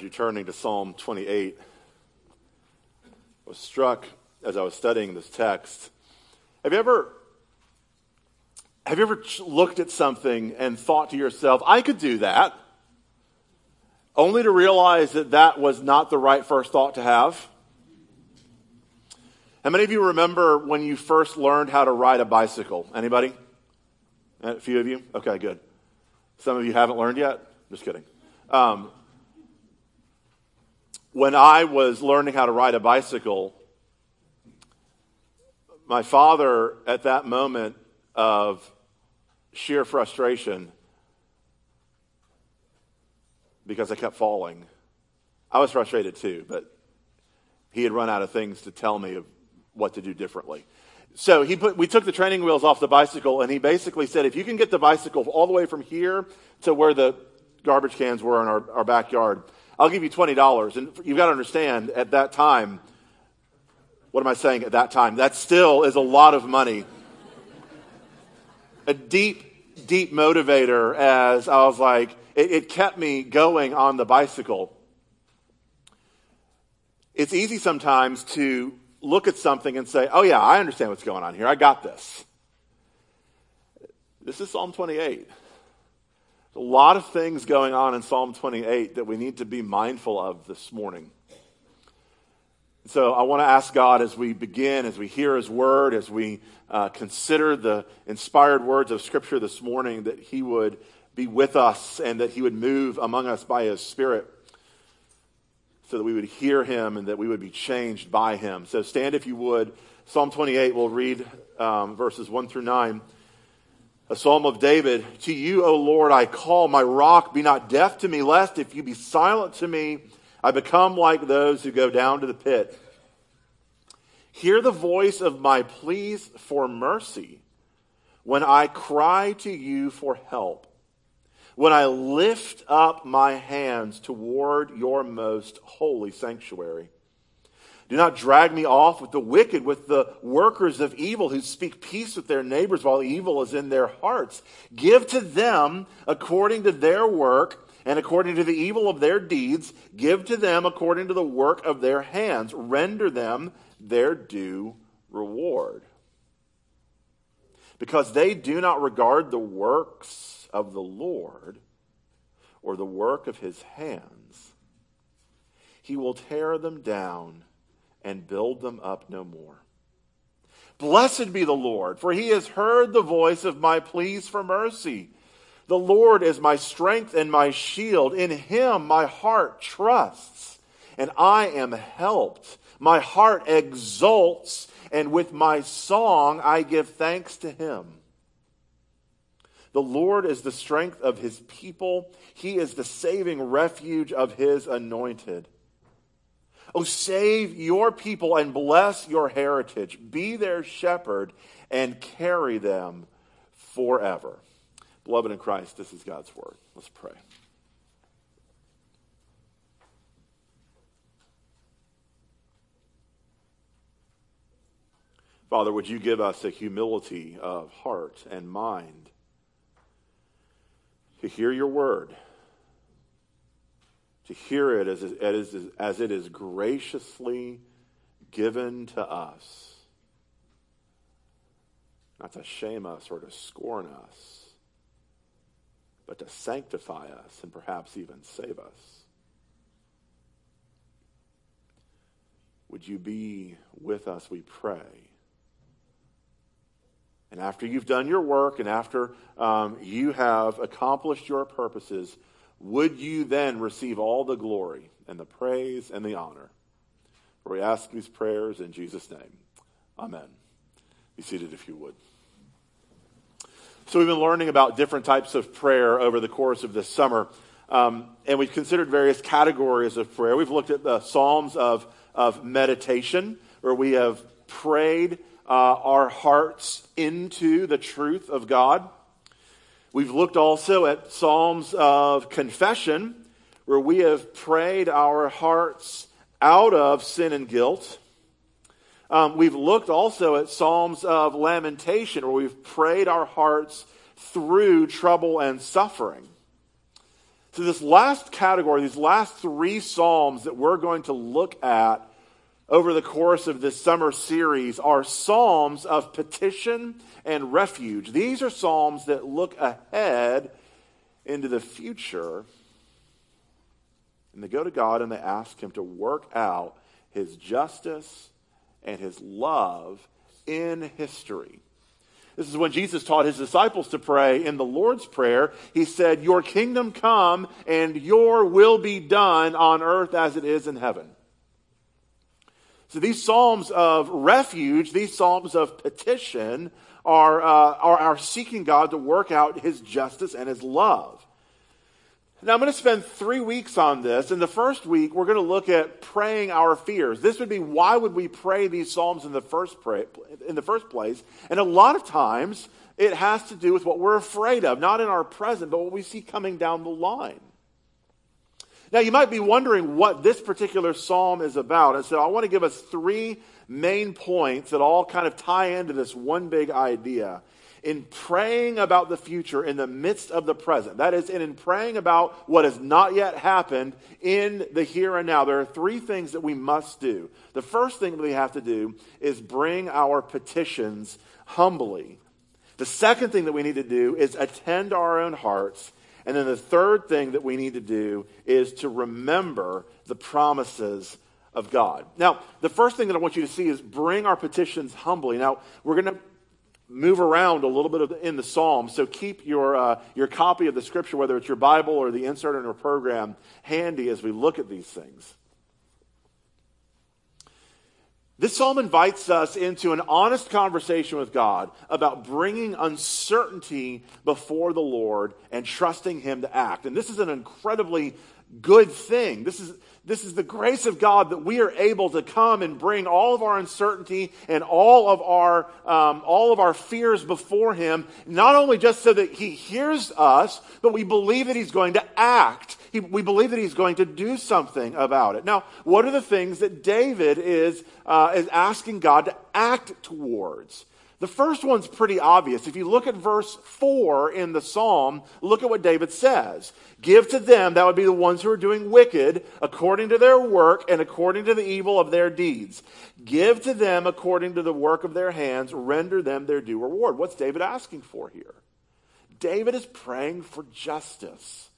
as you're turning to Psalm 28, I was struck as I was studying this text. Have you ever have you ever looked at something and thought to yourself, I could do that? Only to realize that that was not the right first thought to have? How many of you remember when you first learned how to ride a bicycle? Anybody? A few of you? Okay, good. Some of you haven't learned yet? Just kidding. Um, when I was learning how to ride a bicycle, my father, at that moment of sheer frustration, because I kept falling, I was frustrated too, but he had run out of things to tell me of what to do differently. So he put, we took the training wheels off the bicycle, and he basically said, if you can get the bicycle all the way from here to where the garbage cans were in our, our backyard, I'll give you $20. And you've got to understand, at that time, what am I saying at that time? That still is a lot of money. a deep, deep motivator as I was like, it, it kept me going on the bicycle. It's easy sometimes to look at something and say, oh, yeah, I understand what's going on here. I got this. This is Psalm 28. A lot of things going on in Psalm 28 that we need to be mindful of this morning. So I want to ask God as we begin, as we hear His word, as we uh, consider the inspired words of Scripture this morning, that He would be with us and that He would move among us by His Spirit so that we would hear Him and that we would be changed by Him. So stand if you would. Psalm 28, we'll read um, verses 1 through 9 a psalm of David. To you, O Lord, I call, my rock, be not deaf to me, lest if you be silent to me, I become like those who go down to the pit. Hear the voice of my pleas for mercy when I cry to you for help, when I lift up my hands toward your most holy sanctuary. Do not drag me off with the wicked, with the workers of evil who speak peace with their neighbors while evil is in their hearts. Give to them according to their work and according to the evil of their deeds. Give to them according to the work of their hands. Render them their due reward. Because they do not regard the works of the Lord or the work of his hands, he will tear them down and build them up no more. Blessed be the Lord, for he has heard the voice of my pleas for mercy. The Lord is my strength and my shield. In him my heart trusts, and I am helped. My heart exults, and with my song I give thanks to him. The Lord is the strength of his people, he is the saving refuge of his anointed. Oh, save your people and bless your heritage. Be their shepherd and carry them forever. Beloved in Christ, this is God's word. Let's pray. Father, would you give us a humility of heart and mind to hear your word? To hear it as, as, as it is graciously given to us. Not to shame us or to scorn us, but to sanctify us and perhaps even save us. Would you be with us, we pray? And after you've done your work and after um, you have accomplished your purposes, would you then receive all the glory and the praise and the honor? For we ask these prayers in Jesus' name. Amen. Be seated if you would. So, we've been learning about different types of prayer over the course of this summer. Um, and we've considered various categories of prayer. We've looked at the Psalms of, of meditation, where we have prayed uh, our hearts into the truth of God. We've looked also at Psalms of confession, where we have prayed our hearts out of sin and guilt. Um, we've looked also at Psalms of lamentation, where we've prayed our hearts through trouble and suffering. So, this last category, these last three Psalms that we're going to look at over the course of this summer series are Psalms of petition and refuge. These are Psalms that look ahead into the future. And they go to God and they ask Him to work out His justice and His love in history. This is when Jesus taught his disciples to pray in the Lord's Prayer. He said, Your kingdom come and your will be done on earth as it is in heaven. So these Psalms of refuge, these Psalms of petition, are, uh, are, are seeking God to work out his justice and his love. Now, I'm going to spend three weeks on this. In the first week, we're going to look at praying our fears. This would be why would we pray these psalms in the first pray, in the first place? And a lot of times, it has to do with what we're afraid of, not in our present, but what we see coming down the line. Now, you might be wondering what this particular psalm is about, and so I want to give us three main points that all kind of tie into this one big idea in praying about the future in the midst of the present. That is, in praying about what has not yet happened in the here and now. There are three things that we must do. The first thing we have to do is bring our petitions humbly. The second thing that we need to do is attend our own hearts. And then the third thing that we need to do is to remember the promises of God. Now, the first thing that I want you to see is bring our petitions humbly. Now, we're going to move around a little bit in the Psalms. So keep your, uh, your copy of the scripture, whether it's your Bible or the insert in our program, handy as we look at these things. This psalm invites us into an honest conversation with God about bringing uncertainty before the Lord and trusting Him to act. And this is an incredibly good thing. This is, this is the grace of God that we are able to come and bring all of our uncertainty and all of our, um, all of our fears before Him, not only just so that He hears us, but we believe that He's going to act. He, we believe that He's going to do something about it. Now, what are the things that David is, uh, is asking God to act towards? The first one's pretty obvious. If you look at verse 4 in the psalm, look at what David says. Give to them, that would be the ones who are doing wicked, according to their work and according to the evil of their deeds. Give to them according to the work of their hands, render them their due reward. What's David asking for here? David is praying for justice.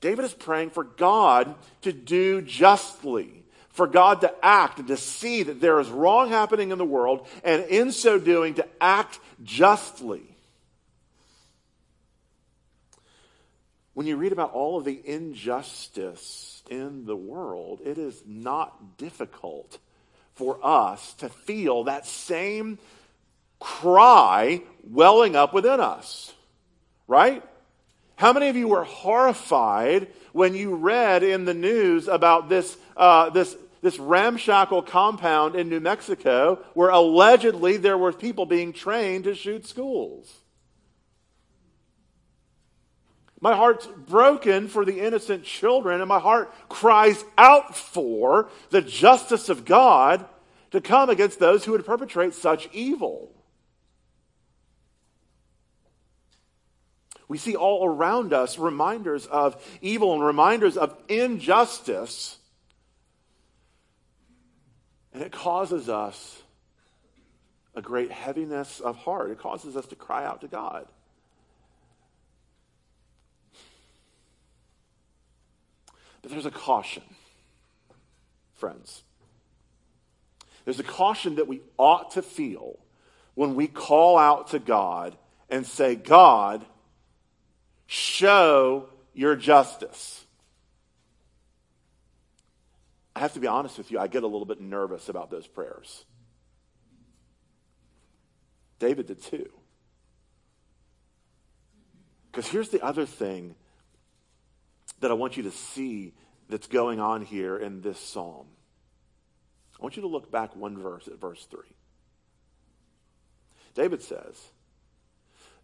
David is praying for God to do justly for God to act and to see that there is wrong happening in the world, and in so doing, to act justly. When you read about all of the injustice in the world, it is not difficult for us to feel that same cry welling up within us, right? How many of you were horrified when you read in the news about this, uh, this, this ramshackle compound in New Mexico where allegedly there were people being trained to shoot schools? My heart's broken for the innocent children, and my heart cries out for the justice of God to come against those who would perpetrate such evil. We see all around us reminders of evil and reminders of injustice. And it causes us a great heaviness of heart. It causes us to cry out to God. But there's a caution, friends. There's a caution that we ought to feel when we call out to God and say, God, show your justice. I have to be honest with you, I get a little bit nervous about those prayers. David did too. Because here's the other thing that I want you to see that's going on here in this psalm. I want you to look back one verse at verse 3. David says,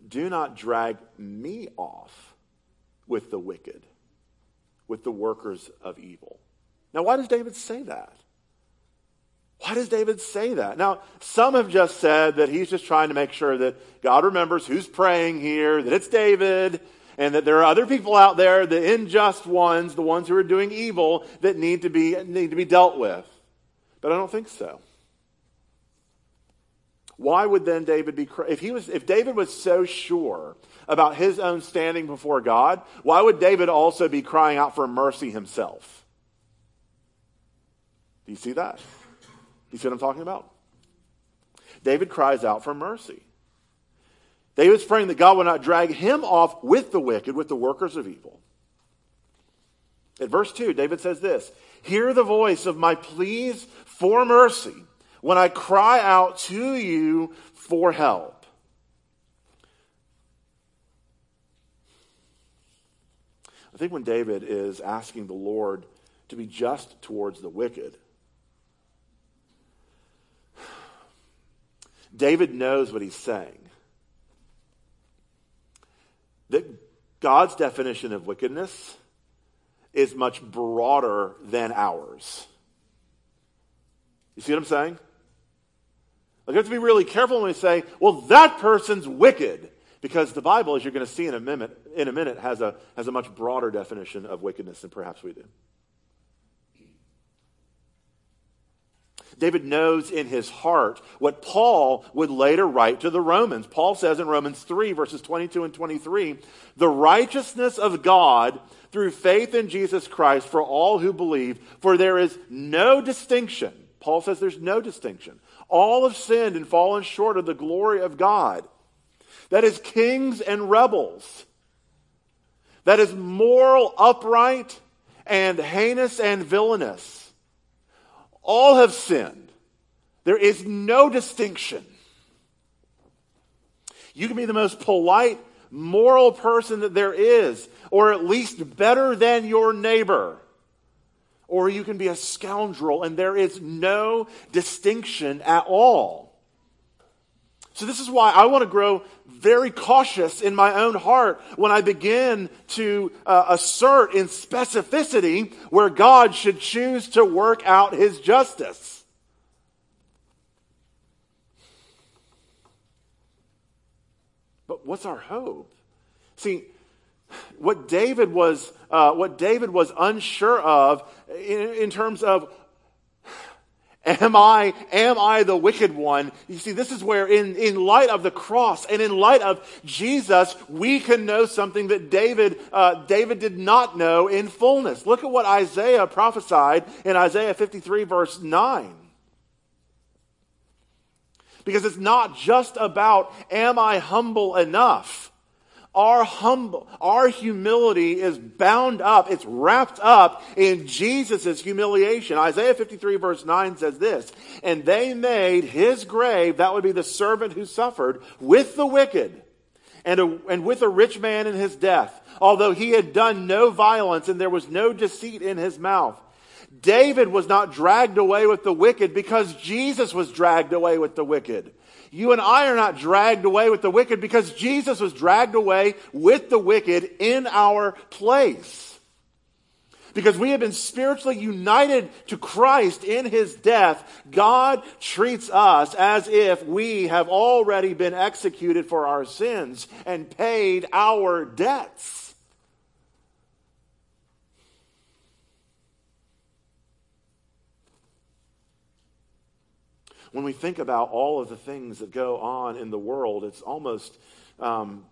do not drag me off with the wicked, with the workers of evil. Now, why does David say that? Why does David say that? Now, some have just said that he's just trying to make sure that God remembers who's praying here, that it's David, and that there are other people out there, the unjust ones, the ones who are doing evil, that need to be, need to be dealt with. But I don't think so. Why would then David be if he was if David was so sure about his own standing before God, why would David also be crying out for mercy himself? Do you see that? You see what I'm talking about? David cries out for mercy. David's praying that God will not drag him off with the wicked, with the workers of evil. At verse 2, David says this Hear the voice of my pleas for mercy when I cry out to you for help. I think when David is asking the Lord to be just towards the wicked, David knows what he's saying. That God's definition of wickedness is much broader than ours. You see what I'm saying? Like, we have to be really careful when we say, well, that person's wicked. Because the Bible, as you're going to see in a minute, in a minute has, a, has a much broader definition of wickedness than perhaps we do. David knows in his heart what Paul would later write to the Romans. Paul says in Romans 3, verses 22 and 23, the righteousness of God through faith in Jesus Christ for all who believe, for there is no distinction. Paul says there's no distinction. All have sinned and fallen short of the glory of God. That is kings and rebels. That is moral, upright, and heinous and villainous all have sinned. There is no distinction. You can be the most polite, moral person that there is, or at least better than your neighbor. Or you can be a scoundrel, and there is no distinction at all. So, this is why I want to grow very cautious in my own heart when I begin to uh, assert in specificity where God should choose to work out his justice. But what's our hope? See, what David was, uh, what David was unsure of in, in terms of Am I, am I the wicked one? You see, this is where in, in light of the cross and in light of Jesus, we can know something that David, uh, David did not know in fullness. Look at what Isaiah prophesied in Isaiah 53 verse 9. Because it's not just about, am I humble enough? Our humble, our humility is bound up, it's wrapped up in Jesus' humiliation. Isaiah 53 verse 9 says this, and they made his grave, that would be the servant who suffered, with the wicked and, a, and with a rich man in his death, although he had done no violence and there was no deceit in his mouth. David was not dragged away with the wicked because Jesus was dragged away with the wicked. You and I are not dragged away with the wicked because Jesus was dragged away with the wicked in our place. Because we have been spiritually united to Christ in his death, God treats us as if we have already been executed for our sins and paid our debts. When we think about all of the things that go on in the world, it's almost, um,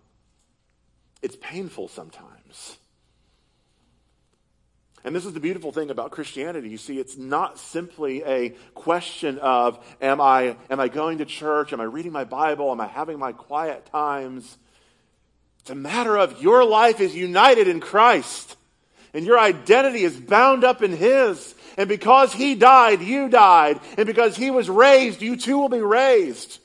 it's painful sometimes. And this is the beautiful thing about Christianity. You see, it's not simply a question of, am I, am I going to church? Am I reading my Bible? Am I having my quiet times? It's a matter of your life is united in Christ and your identity is bound up in His. And because he died, you died. And because he was raised, you too will be raised.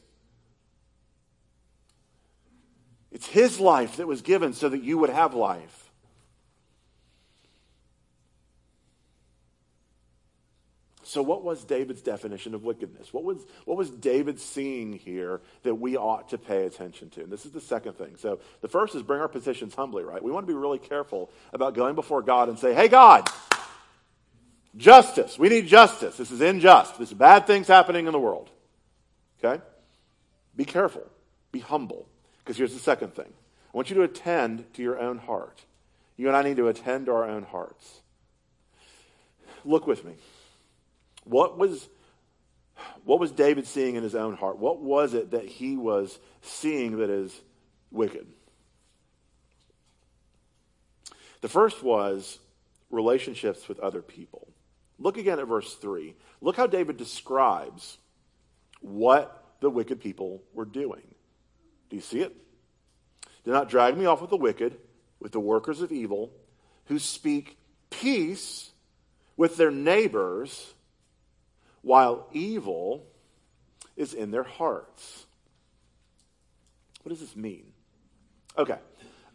It's his life that was given so that you would have life. So, what was David's definition of wickedness? What was, what was David seeing here that we ought to pay attention to? And this is the second thing. So, the first is bring our positions humbly, right? We want to be really careful about going before God and say, Hey, God, Justice. We need justice. This is unjust. There's bad things happening in the world. Okay? Be careful. Be humble. Because here's the second thing I want you to attend to your own heart. You and I need to attend to our own hearts. Look with me. What was, what was David seeing in his own heart? What was it that he was seeing that is wicked? The first was relationships with other people. Look again at verse 3. Look how David describes what the wicked people were doing. Do you see it? Do not drag me off with the wicked, with the workers of evil, who speak peace with their neighbors, while evil is in their hearts. What does this mean? Okay.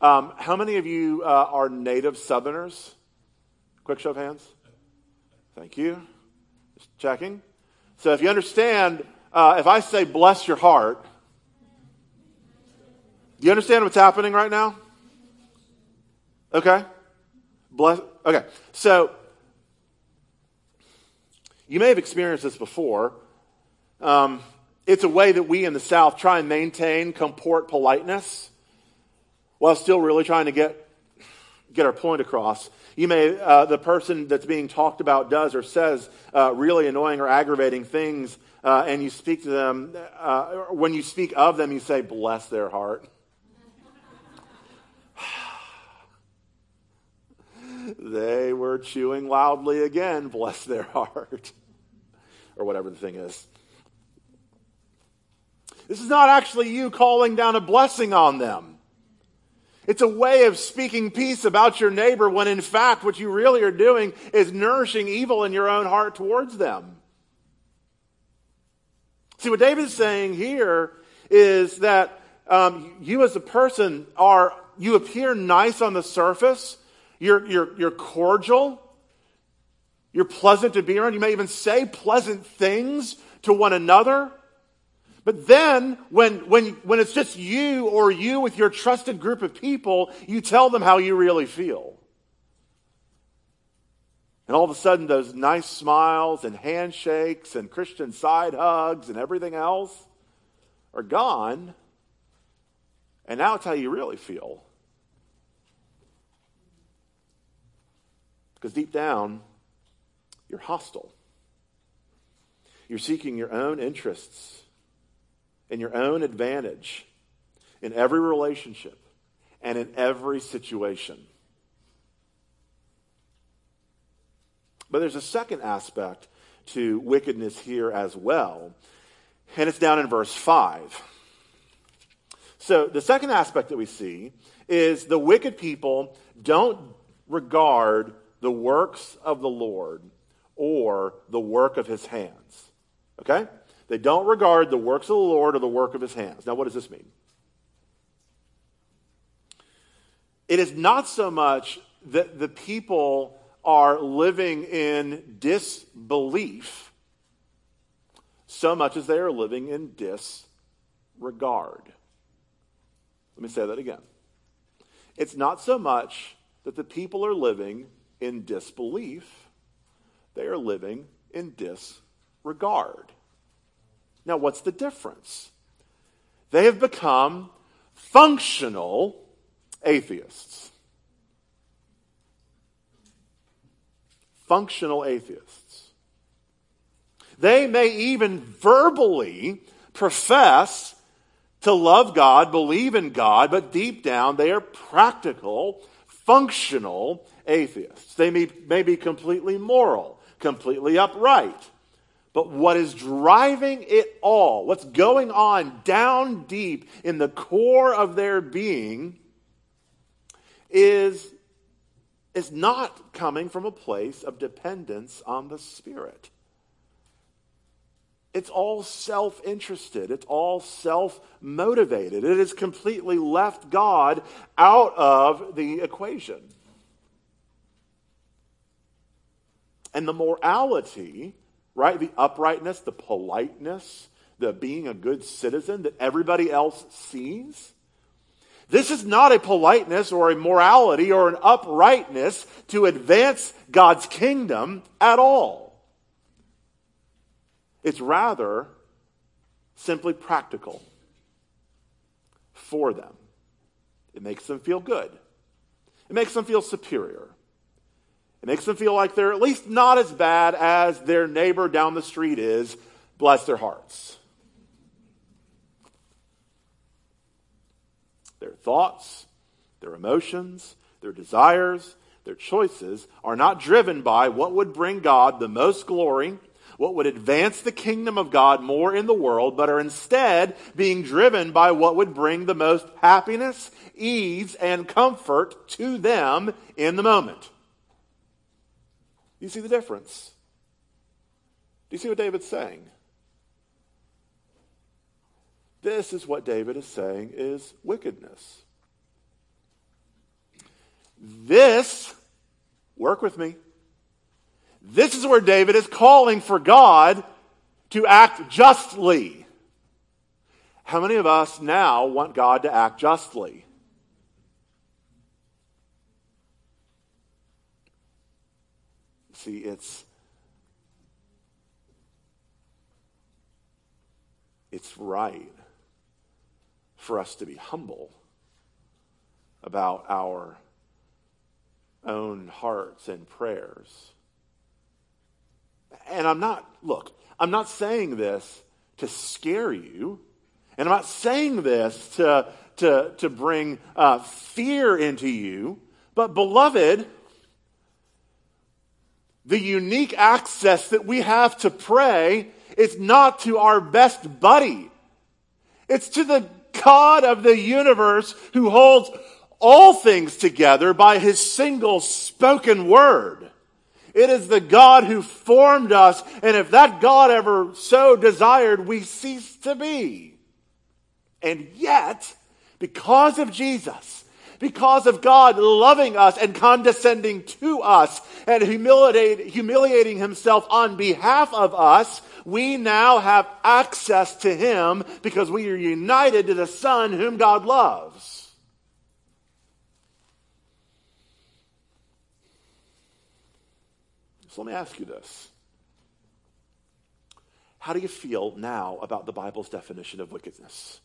Um, how many of you uh, are native Southerners? Quick show of hands. Thank you. Just checking. So if you understand, uh, if I say bless your heart, do you understand what's happening right now? Okay. Bless. Okay. So you may have experienced this before. Um, it's a way that we in the South try and maintain comport politeness while still really trying to get, get our point across. You may, uh, the person that's being talked about does or says uh, really annoying or aggravating things, uh, and you speak to them. Uh, when you speak of them, you say, bless their heart. They were chewing loudly again, bless their heart, or whatever the thing is. This is not actually you calling down a blessing on them. It's a way of speaking peace about your neighbor when in fact what you really are doing is nourishing evil in your own heart towards them. See, what David is saying here is that um, you as a person are, you appear nice on the surface, you're, you're, you're cordial, you're pleasant to be around, you may even say pleasant things to one another. But then, when, when, when it's just you or you with your trusted group of people, you tell them how you really feel. And all of a sudden, those nice smiles and handshakes and Christian side hugs and everything else are gone. And now it's how you really feel. Because deep down, you're hostile. You're seeking your own interests and your own advantage in every relationship and in every situation. But there's a second aspect to wickedness here as well, and it's down in verse 5. So, the second aspect that we see is the wicked people don't regard the works of the Lord or the work of his hands. Okay? They don't regard the works of the Lord or the work of his hands. Now, what does this mean? It is not so much that the people are living in disbelief so much as they are living in disregard. Let me say that again. It's not so much that the people are living in disbelief, they are living in disregard. Now, what's the difference? They have become functional atheists. Functional atheists. They may even verbally profess to love God, believe in God, but deep down they are practical, functional atheists. They may, may be completely moral, completely upright but what is driving it all, what's going on down deep in the core of their being, is, is not coming from a place of dependence on the Spirit. It's all self interested. It's all self motivated. It has completely left God out of the equation. And the morality right? The uprightness, the politeness, the being a good citizen that everybody else sees. This is not a politeness or a morality or an uprightness to advance God's kingdom at all. It's rather simply practical for them. It makes them feel good. It makes them feel superior. It makes them feel like they're at least not as bad as their neighbor down the street is. Bless their hearts. Their thoughts, their emotions, their desires, their choices are not driven by what would bring God the most glory, what would advance the kingdom of God more in the world, but are instead being driven by what would bring the most happiness, ease, and comfort to them in the moment. You see the difference? Do you see what David's saying? This is what David is saying is wickedness. This, work with me, this is where David is calling for God to act justly. How many of us now want God to act justly? See, it's it's right for us to be humble about our own hearts and prayers. And I'm not, look, I'm not saying this to scare you. And I'm not saying this to, to, to bring uh, fear into you. But, beloved, the unique access that we have to pray is not to our best buddy. It's to the God of the universe who holds all things together by his single spoken word. It is the God who formed us, and if that God ever so desired, we cease to be. And yet, because of Jesus, because of God loving us and condescending to us and humiliating himself on behalf of us, we now have access to him because we are united to the Son whom God loves. So let me ask you this. How do you feel now about the Bible's definition of wickedness?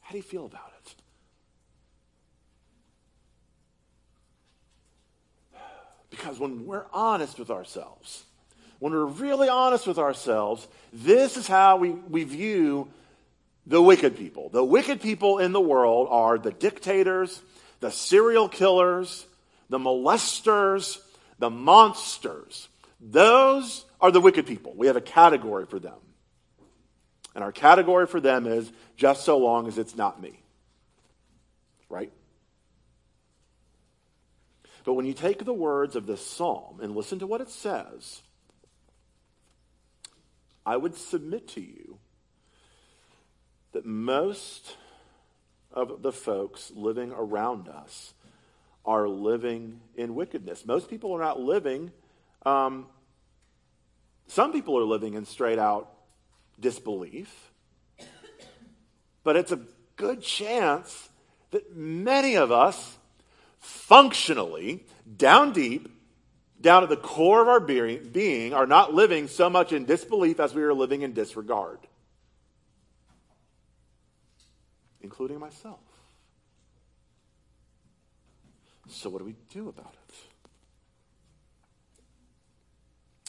How do you feel about it? Because when we're honest with ourselves, when we're really honest with ourselves, this is how we, we view the wicked people. The wicked people in the world are the dictators, the serial killers, the molesters, the monsters. Those are the wicked people. We have a category for them. And our category for them is just so long as it's not me. Right? But when you take the words of this psalm and listen to what it says, I would submit to you that most of the folks living around us are living in wickedness. Most people are not living, um, some people are living in straight out disbelief. But it's a good chance that many of us, functionally, down deep, down at the core of our being, are not living so much in disbelief as we are living in disregard, including myself. So, what do we do about it?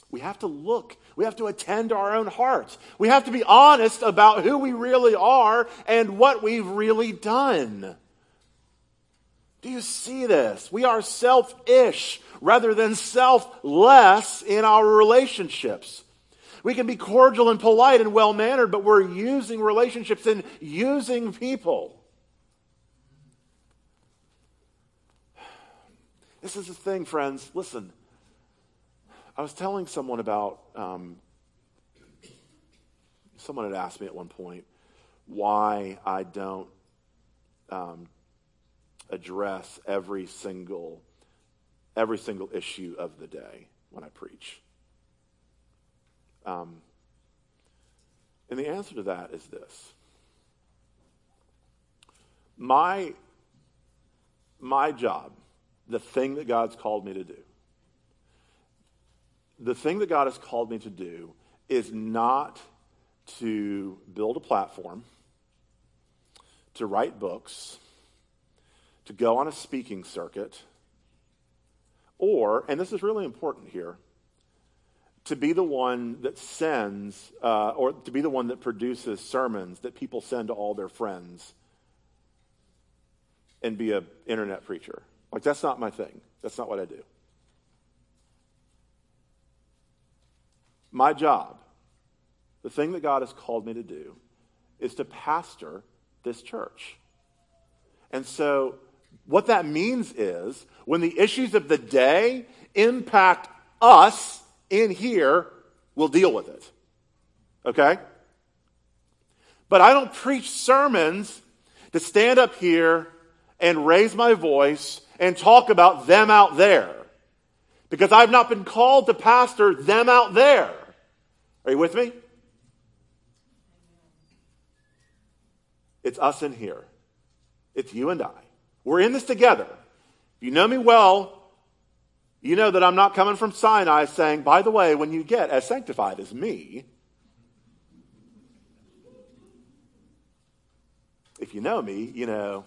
We have to look. We have to attend to our own hearts. We have to be honest about who we really are and what we've really done. Do you see this? We are selfish rather than selfless in our relationships. We can be cordial and polite and well mannered, but we're using relationships and using people. This is the thing, friends. Listen, I was telling someone about, um, someone had asked me at one point why I don't um, address every single every single issue of the day when I preach. Um, and the answer to that is this. My, my job, the thing that God's called me to do, the thing that God has called me to do is not to build a platform to write books, to go on a speaking circuit, or, and this is really important here, to be the one that sends, uh, or to be the one that produces sermons that people send to all their friends and be an internet preacher. Like, that's not my thing. That's not what I do. My job, the thing that God has called me to do, is to pastor this church. And so, what that means is when the issues of the day impact us in here, we'll deal with it. Okay? But I don't preach sermons to stand up here and raise my voice and talk about them out there. Because I've not been called to pastor them out there. Are you with me? It's us in here. It's you and I. We're in this together. If you know me well, you know that I'm not coming from Sinai saying, by the way, when you get as sanctified as me, if you know me, you know,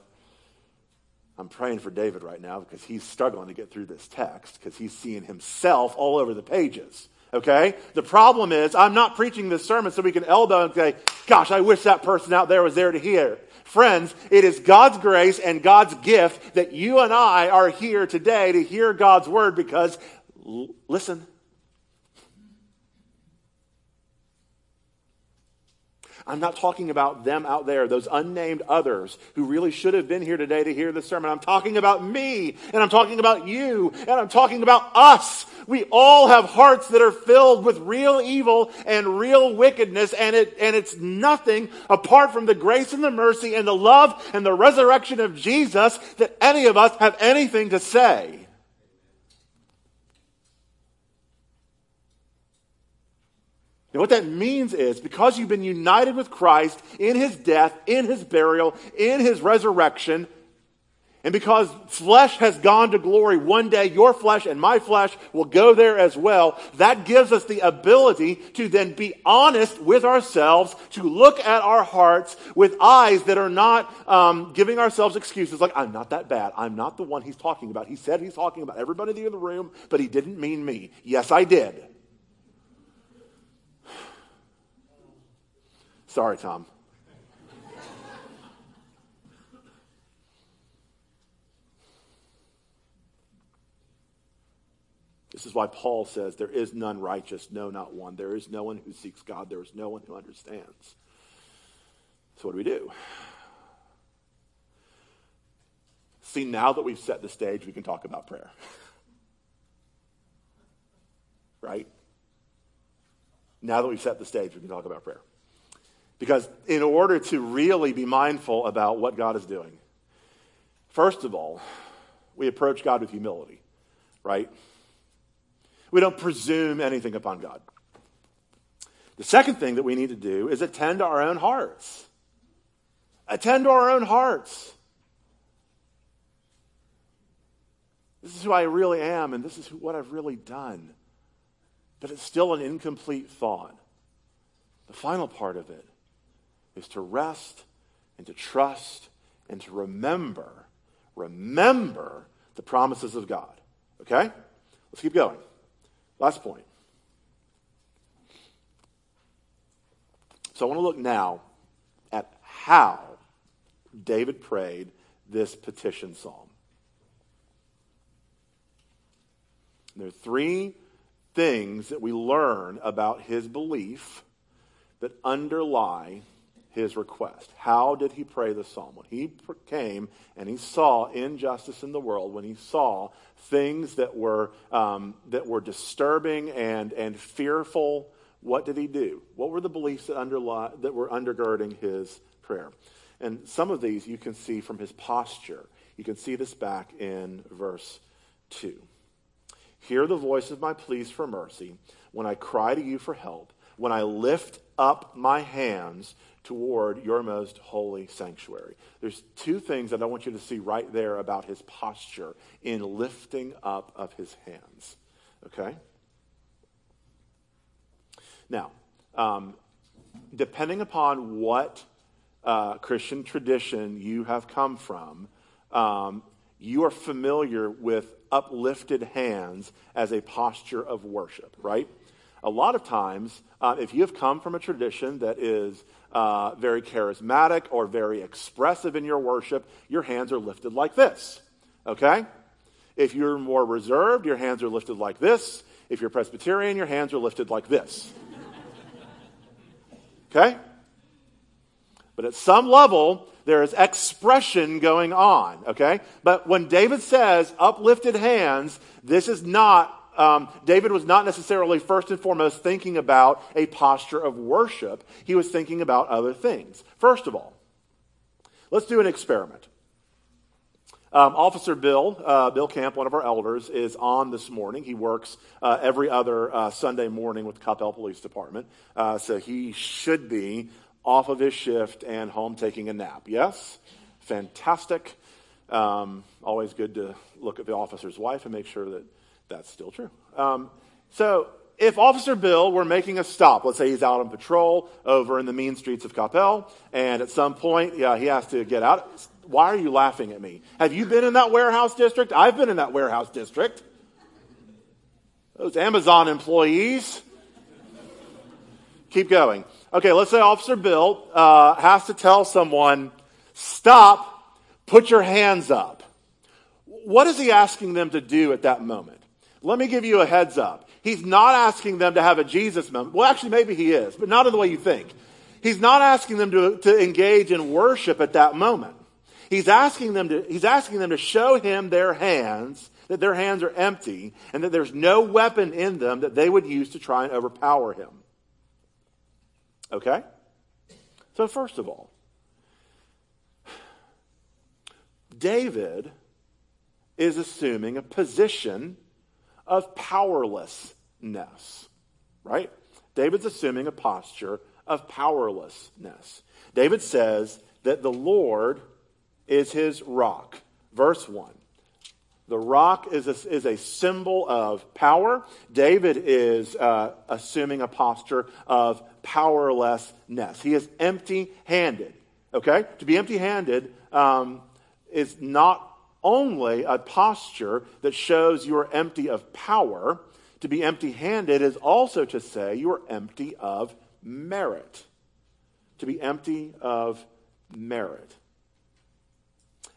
I'm praying for David right now because he's struggling to get through this text because he's seeing himself all over the pages. Okay? The problem is, I'm not preaching this sermon so we can elbow and say, gosh, I wish that person out there was there to hear. Friends, it is God's grace and God's gift that you and I are here today to hear God's word because, l- listen, I'm not talking about them out there, those unnamed others who really should have been here today to hear the sermon. I'm talking about me, and I'm talking about you, and I'm talking about us. We all have hearts that are filled with real evil and real wickedness, and, it, and it's nothing apart from the grace and the mercy and the love and the resurrection of Jesus that any of us have anything to say. And what that means is because you've been united with Christ in his death, in his burial, in his resurrection, and because flesh has gone to glory one day, your flesh and my flesh will go there as well. That gives us the ability to then be honest with ourselves, to look at our hearts with eyes that are not um, giving ourselves excuses like, I'm not that bad. I'm not the one he's talking about. He said he's talking about everybody in the room, but he didn't mean me. Yes, I did. Sorry, Tom. This is why Paul says, There is none righteous, no, not one. There is no one who seeks God. There is no one who understands. So, what do we do? See, now that we've set the stage, we can talk about prayer. right? Now that we've set the stage, we can talk about prayer. Because in order to really be mindful about what God is doing, first of all, we approach God with humility, right? We don't presume anything upon God. The second thing that we need to do is attend to our own hearts. Attend to our own hearts. This is who I really am, and this is what I've really done. But it's still an incomplete thought. The final part of it is to rest and to trust and to remember, remember the promises of God. Okay? Let's keep going. Last point. So I want to look now at how David prayed this petition psalm. There are three things that we learn about his belief that underlie his request. How did he pray the psalm? When he came and he saw injustice in the world, when he saw things that were, um, that were disturbing and, and fearful, what did he do? What were the beliefs that, underlie, that were undergirding his prayer? And some of these you can see from his posture. You can see this back in verse 2. Hear the voice of my pleas for mercy when I cry to you for help, when I lift up my hands toward your most holy sanctuary. There's two things that I want you to see right there about his posture in lifting up of his hands. Okay? Now, um, depending upon what uh, Christian tradition you have come from, um, you are familiar with uplifted hands as a posture of worship, right? A lot of times, uh, if you have come from a tradition that is uh, very charismatic or very expressive in your worship, your hands are lifted like this, okay? If you're more reserved, your hands are lifted like this. If you're Presbyterian, your hands are lifted like this. Okay? But at some level, there is expression going on, okay? But when David says uplifted hands, this is not, um, David was not necessarily first and foremost thinking about a posture of worship. He was thinking about other things. First of all, let's do an experiment. Um, Officer Bill, uh, Bill Camp, one of our elders, is on this morning. He works uh, every other uh, Sunday morning with the Coppell Police Department. Uh, so he should be off of his shift and home taking a nap. Yes? Fantastic. Um, always good to look at the officer's wife and make sure that that's still true. Um, so, if Officer Bill were making a stop, let's say he's out on patrol over in the mean streets of Coppell, and at some point, yeah, he has to get out. Why are you laughing at me? Have you been in that warehouse district? I've been in that warehouse district. Those Amazon employees. Keep going. Okay, let's say Officer Bill uh, has to tell someone, stop, put your hands up. What is he asking them to do at that moment? Let me give you a heads up. He's not asking them to have a Jesus moment. Well, actually, maybe he is, but not in the way you think. He's not asking them to, to engage in worship at that moment. He's asking them to, he's asking them to show him their hands, that their hands are empty, and that there's no weapon in them that they would use to try and overpower him. Okay? So, first of all, David is assuming a position of powerlessness, right? David's assuming a posture of powerlessness. David says that the Lord is his rock. Verse 1. The rock is a, is a symbol of power. David is uh, assuming a posture of powerlessness. He is empty handed. Okay? To be empty handed um, is not only a posture that shows you are empty of power. To be empty handed is also to say you are empty of merit. To be empty of merit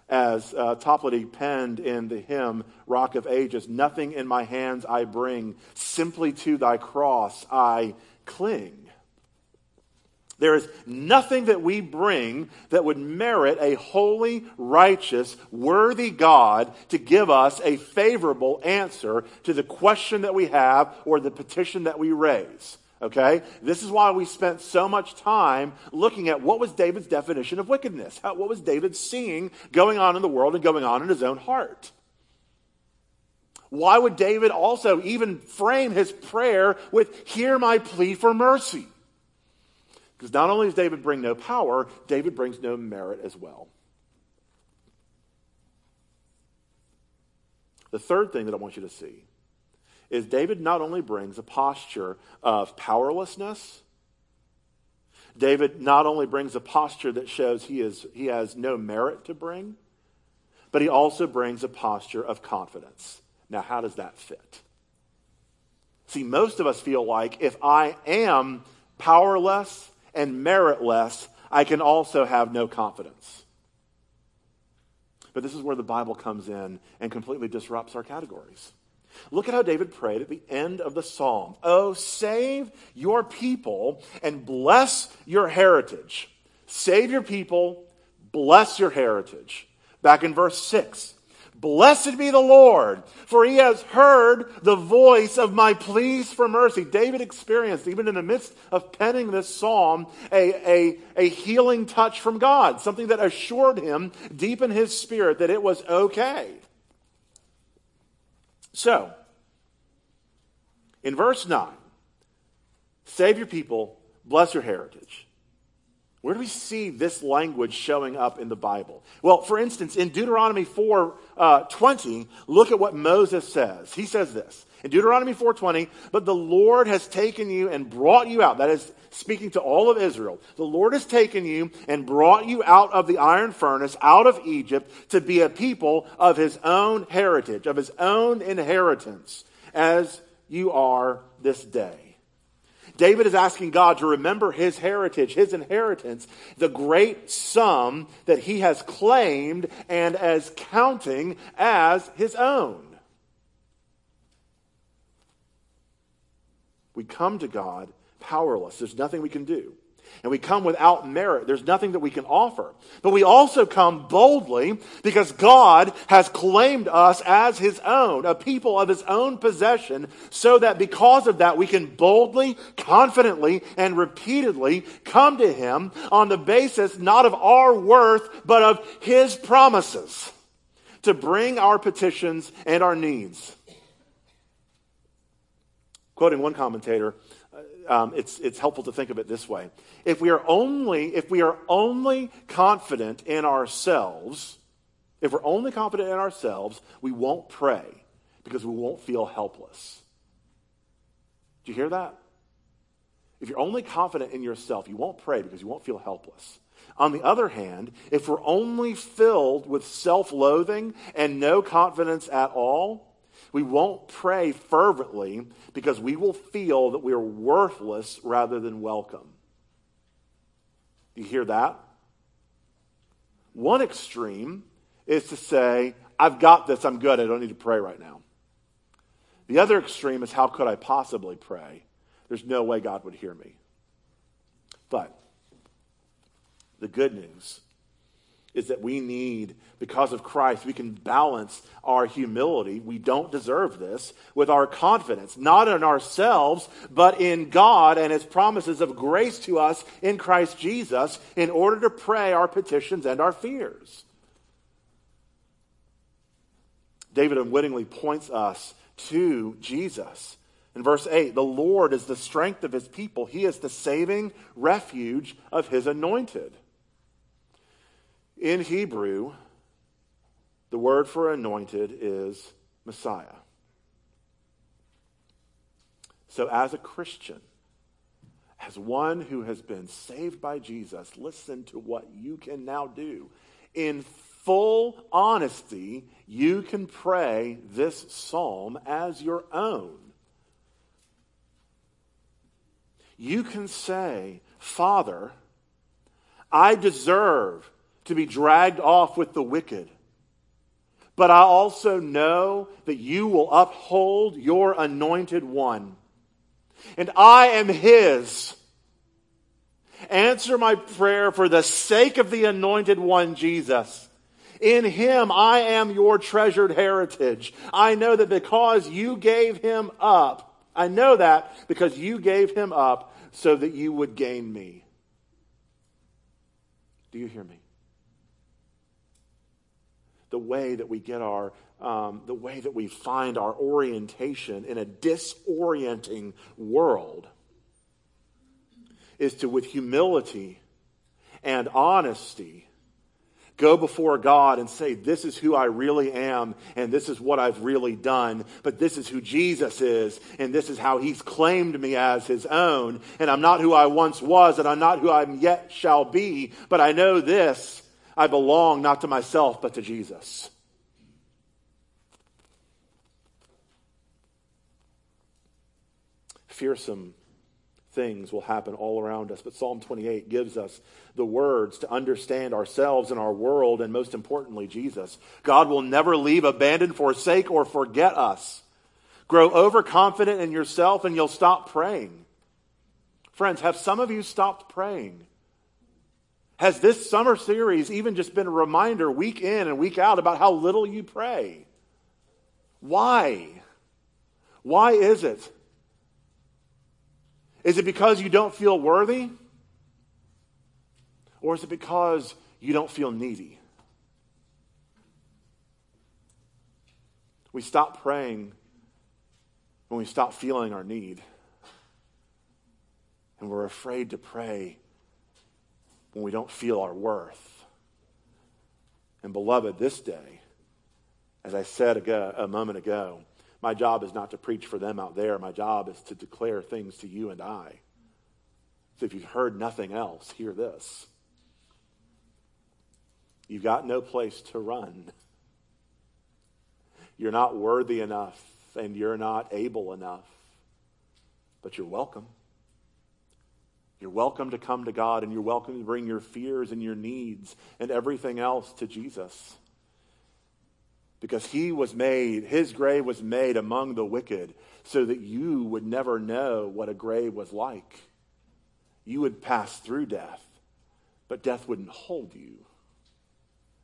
as uh, Toplady penned in the hymn Rock of Ages, nothing in my hands I bring, simply to thy cross I cling. There is nothing that we bring that would merit a holy, righteous, worthy God to give us a favorable answer to the question that we have or the petition that we raise. Okay? This is why we spent so much time looking at what was David's definition of wickedness? How, what was David seeing going on in the world and going on in his own heart? Why would David also even frame his prayer with, Hear my plea for mercy? Because not only does David bring no power, David brings no merit as well. The third thing that I want you to see is David not only brings a posture of powerlessness, David not only brings a posture that shows he, is, he has no merit to bring, but he also brings a posture of confidence. Now, how does that fit? See, most of us feel like if I am powerless and meritless, I can also have no confidence. But this is where the Bible comes in and completely disrupts our categories. Look at how David prayed at the end of the psalm. Oh, save your people and bless your heritage. Save your people, bless your heritage. Back in verse 6. Blessed be the Lord, for he has heard the voice of my pleas for mercy. David experienced, even in the midst of penning this psalm, a, a, a healing touch from God, something that assured him deep in his spirit that it was okay. So, in verse 9, save your people, bless your heritage. Where do we see this language showing up in the Bible? Well, for instance, in Deuteronomy 4 uh, 20, look at what Moses says. He says this In Deuteronomy 4:20, but the Lord has taken you and brought you out. That is speaking to all of Israel. The Lord has taken you and brought you out of the iron furnace, out of Egypt, to be a people of his own heritage, of his own inheritance, as you are this day. David is asking God to remember his heritage, his inheritance, the great sum that he has claimed and as counting as his own. We come to God powerless. There's nothing we can do and we come without merit. There's nothing that we can offer. But we also come boldly because God has claimed us as his own, a people of his own possession, so that because of that we can boldly, confidently, and repeatedly come to him on the basis not of our worth, but of his promises to bring our petitions and our needs. Quoting one commentator, um, it's, it's helpful to think of it this way. If we are only, if we are only confident in ourselves, if we're only confident in ourselves, we won't pray because we won't feel helpless. Do you hear that? If you're only confident in yourself, you won't pray because you won't feel helpless. On the other hand, if we're only filled with self loathing and no confidence at all, we won't pray fervently because we will feel that we are worthless rather than welcome. You hear that? One extreme is to say, I've got this, I'm good, I don't need to pray right now. The other extreme is, how could I possibly pray? There's no way God would hear me. But the good news is that we need, because of Christ, we can balance our humility. We don't deserve this with our confidence, not in ourselves, but in God and His promises of grace to us in Christ Jesus in order to pray our petitions and our fears. David unwittingly points us to Jesus. In verse 8, the Lord is the strength of his people. He is the saving refuge of his anointed. In Hebrew, the word for anointed is Messiah. So, as a Christian, as one who has been saved by Jesus, listen to what you can now do. In full honesty, you can pray this psalm as your own. You can say, Father, I deserve to be dragged off with the wicked. But I also know that you will uphold your anointed one. And I am his. Answer my prayer for the sake of the anointed one, Jesus. In him I am your treasured heritage. I know that because you gave him up, I know that because you gave him up so that you would gain me. Do you hear me? The way that we get our, um, the way that we find our orientation in a disorienting world is to, with humility and honesty, go before God and say, This is who I really am, and this is what I've really done, but this is who Jesus is, and this is how He's claimed me as His own, and I'm not who I once was, and I'm not who I yet shall be, but I know this I belong not to myself, but to Jesus. Fearsome things will happen all around us, but Psalm 28 gives us the words to understand ourselves and our world, and most importantly, Jesus. God will never leave, abandon, forsake, or forget us. Grow overconfident in yourself, and you'll stop praying. Friends, have some of you stopped praying? Has this summer series even just been a reminder week in and week out about how little you pray? Why? Why is it? Is it because you don't feel worthy? Or is it because you don't feel needy? We stop praying when we stop feeling our need. And we're afraid to pray when we don't feel our worth. And beloved, this day, as I said a moment ago, My job is not to preach for them out there. My job is to declare things to you and I. So if you've heard nothing else, hear this. You've got no place to run. You're not worthy enough and you're not able enough, but you're welcome. You're welcome to come to God and you're welcome to bring your fears and your needs and everything else to Jesus. Because he was made, his grave was made among the wicked so that you would never know what a grave was like. You would pass through death, but death wouldn't hold you.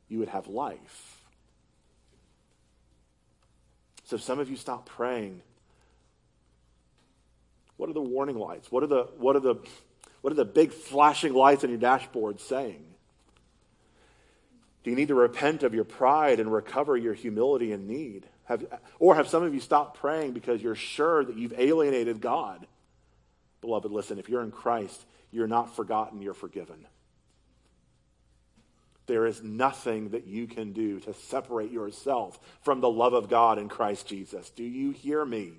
You would have life. So some of you stop praying. What are the warning lights? What are the, what are the, what are the big flashing lights on your dashboard saying? Do you need to repent of your pride and recover your humility and need? Have, or have some of you stopped praying because you're sure that you've alienated God? Beloved, listen, if you're in Christ, you're not forgotten, you're forgiven. There is nothing that you can do to separate yourself from the love of God in Christ Jesus. Do you hear me?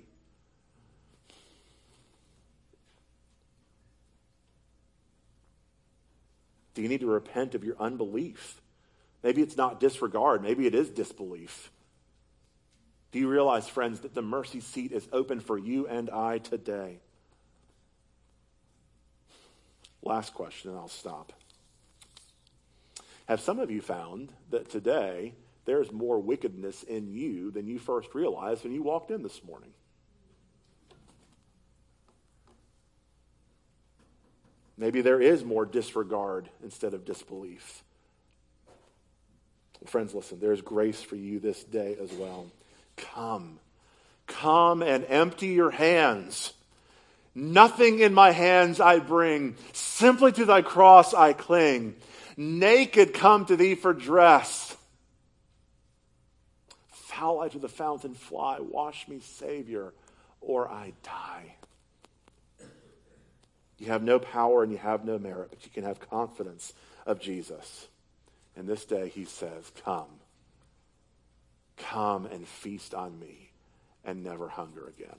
Do you need to repent of your unbelief? Maybe it's not disregard, maybe it is disbelief. Do you realize, friends, that the mercy seat is open for you and I today? Last question, and I'll stop. Have some of you found that today there's more wickedness in you than you first realized when you walked in this morning? Maybe there is more disregard instead of disbelief. Friends, listen, there's grace for you this day as well. Come. Come and empty your hands. Nothing in my hands I bring. Simply to thy cross I cling. Naked come to thee for dress. Foul I to the fountain fly. Wash me, Savior, or I die. You have no power and you have no merit, but you can have confidence of Jesus. And this day he says, Come. Come and feast on me and never hunger again.